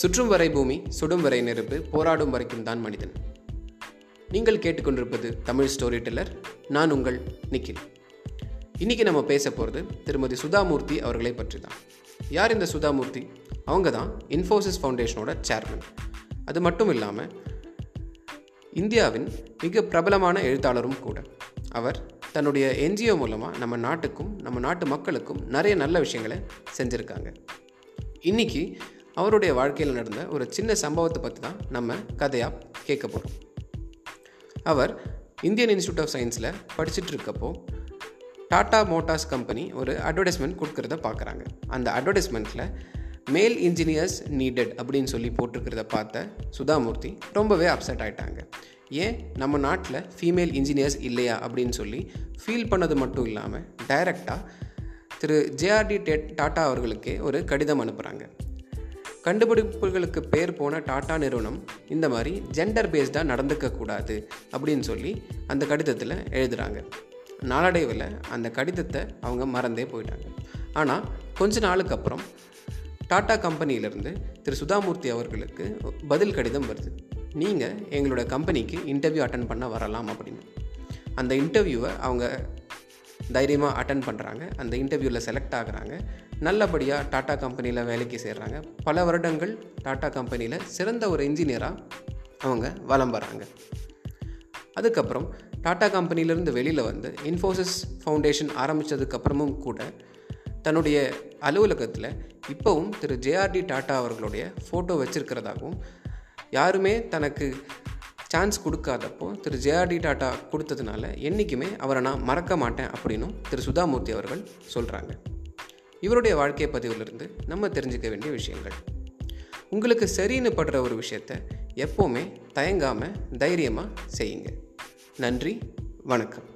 சுற்றும் வரை பூமி சுடும் வரை நெருப்பு போராடும் வரைக்கும் தான் மனிதன். நீங்கள் கேட்டுக்கொண்டிருப்பது தமிழ் ஸ்டோரி டெல்லர் நான் உங்கள் நிக்கில். இன்றைக்கி நம்ம பேச போகிறது திருமதி சுதாமூர்த்தி அவர்களை பற்றி தான் யார் இந்த சுதாமூர்த்தி? அவங்க தான் இன்ஃபோசிஸ் ஃபவுண்டேஷனோட சேர்மன் அது மட்டும் இல்லாமல் இந்தியாவின் மிக பிரபலமான எழுத்தாளரும் கூட. அவர் தன்னுடைய என்ஜிஓ மூலமாக நம்ம நாட்டுக்கும் நம்ம நாட்டு மக்களுக்கும் நிறைய நல்ல விஷயங்களை செஞ்சுருக்காங்க. இன்றைக்கி அவருடைய வாழ்க்கையில் நடந்த ஒரு சின்ன சம்பவத்தை பற்றி தான் நம்ம கதையாக கேட்க போகிறோம் அவர் இந்தியன் இன்ஸ்டியூட் ஆஃப் சயின்ஸில் படிச்சுட்டு இருக்கப்போ டாடா மோட்டார்ஸ் கம்பெனி ஒரு அட்வர்டைஸ்மெண்ட் கொடுக்குறத பார்க்குறாங்க. அந்த அட்வர்டைஸ்மெண்ட்டில் மேல் இன்ஜினியர்ஸ் நீடட் அப்படின்னு சொல்லி போட்டிருக்கிறத பார்த்த சுதாமூர்த்தி ரொம்பவே அப்செட் ஆயிட்டாங்க. ஏன்? நம்ம நாட்டில் ஃபீமேல் இன்ஜினியர்ஸ் இல்லையா அப்படின்னு சொல்லி ஃபீல் பண்ணது மட்டும் இல்லாமல் டைரெக்டாக திரு ஜேஆர்டி டேட் டாட்டா அவர்களுக்கே ஒரு கடிதம் அனுப்புகிறாங்க கண்டுபிடிப்புகளுக்கு பேர் போன டாடா நிறுவனம் இந்த மாதிரி ஜெண்டர் பேஸ்டாக நடந்துக்கக்கூடாது அப்படின்னு சொல்லி அந்த கடிதத்தில் எழுதுகிறாங்க நாளடைவில் அந்த கடிதத்தை அவங்க மறந்தே போயிட்டாங்க. ஆனால் கொஞ்ச நாளுக்கு அப்புறம் டாடா கம்பெனியிலேருந்து திரு சுதாமூர்த்தி அவர்களுக்கு பதில் கடிதம் வருது. நீங்கள் எங்களோட கம்பெனிக்கு இன்டர்வியூ அட்டன் பண்ண வரலாம் அப்படின்னு. அந்த இன்டர்வியூவை அவங்க தைரியமாக அட்டன் பண்ணுறாங்க அந்த இன்டர்வியூவில் செலக்ட் ஆகுறாங்க. நல்லபடியாக டாட்டா கம்பெனியில் வேலைக்கு சேர்கிறாங்க பல வருடங்கள் டாட்டா கம்பெனியில் சிறந்த ஒரு இன்ஜினியராக அவங்க வலம் வராங்க. அதுக்கப்புறம் டாட்டா கம்பெனிலேருந்து வெளியில் வந்து இன்ஃபோசிஸ் ஃபவுண்டேஷன் ஆரம்பித்ததுக்கப்புறமும் கூட தன்னுடைய அலுவலகத்தில் இப்போவும் திரு ஜேஆர்டி டாட்டா அவர்களுடைய ஃபோட்டோ வச்சுருக்கிறதாகவும் யாருமே தனக்கு சான்ஸ் கொடுக்காதப்போ திரு ஜேஆர்டி டாட்டா கொடுத்ததுனால என்றைக்குமே அவரை நான் மறக்க மாட்டேன் அப்படின்னும் திரு சுதாமூர்த்தி அவர்கள் சொல்கிறாங்க இவருடைய வாழ்க்கை பதிவிலிருந்து நம்ம தெரிஞ்சுக்க வேண்டிய விஷயங்கள். உங்களுக்கு சரின்னு படுற ஒரு விஷயத்த எப்போவுமே தயங்காமல் தைரியமாக செய்யுங்க. நன்றி வணக்கம்.